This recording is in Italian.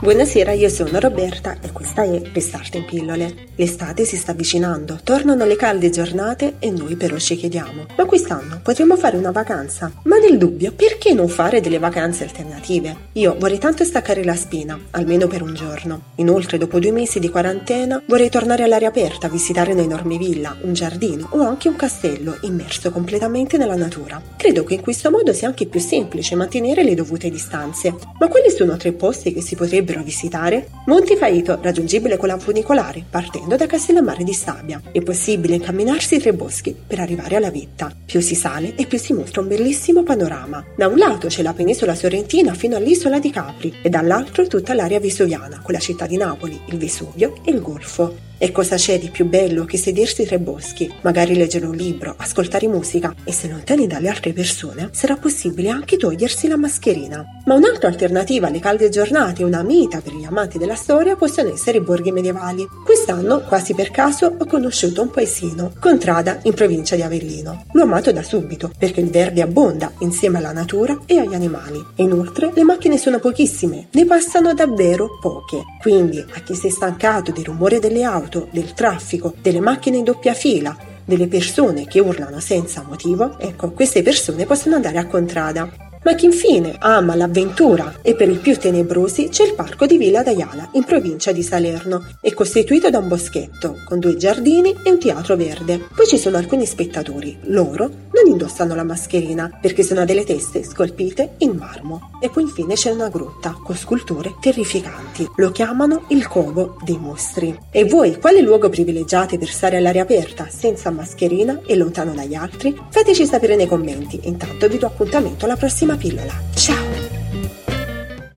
Buonasera, io sono Roberta e questa è Restart in pillole. L'estate si sta avvicinando, tornano le calde giornate e noi però ci chiediamo: ma quest'anno potremmo fare una vacanza? Ma nel dubbio, perché non fare delle vacanze alternative? Io vorrei tanto staccare la spina, almeno per un giorno. Inoltre, dopo due mesi di quarantena, vorrei tornare all'aria aperta, visitare un'enorme villa, un giardino o anche un castello immerso completamente nella natura. Credo che in questo modo sia anche più semplice mantenere le dovute distanze. Ma quali sono tre posti che si potrebbero visitare Monte Faito, raggiungibile con la funicolare, partendo da Castellammare di Stabia. È possibile incamminarsi tra i boschi per arrivare alla vetta. Più si sale e più si mostra un bellissimo panorama. Da un lato c'è la penisola sorrentina fino all'isola di Capri e dall'altro tutta l'area vesuviana, con la città di Napoli, il Vesuvio e il Golfo. E cosa c'è di più bello che sedersi tra i boschi, magari leggere un libro, ascoltare musica e se lontani dalle altre persone sarà possibile anche togliersi la mascherina. Ma un'altra alternativa alle calde giornate, una meta per gli amanti della storia, possono essere i borghi medievali. Quest'anno, quasi per caso, ho conosciuto un paesino, Contrada, in provincia di Avellino. L'ho amato da subito perché il verde abbonda insieme alla natura e agli animali. Inoltre le macchine sono pochissime, ne passano davvero poche. Quindi, a chi si è stancato del rumore delle auto, del traffico, delle macchine in doppia fila, delle persone che urlano senza motivo, ecco, queste persone possono andare a contrada ma chi infine ama l'avventura e per i più tenebrosi c'è il parco di Villa d'Ayala in provincia di Salerno. È costituito da un boschetto con due giardini e un teatro verde. Poi ci sono alcuni spettatori. Loro non indossano la mascherina perché sono delle teste scolpite in marmo. E poi infine c'è una grotta con sculture terrificanti. Lo chiamano il covo dei mostri. E voi quale luogo privilegiate per stare all'aria aperta senza mascherina e lontano dagli altri? Fateci sapere nei commenti. Intanto vi do appuntamento alla prossima 比罗拉下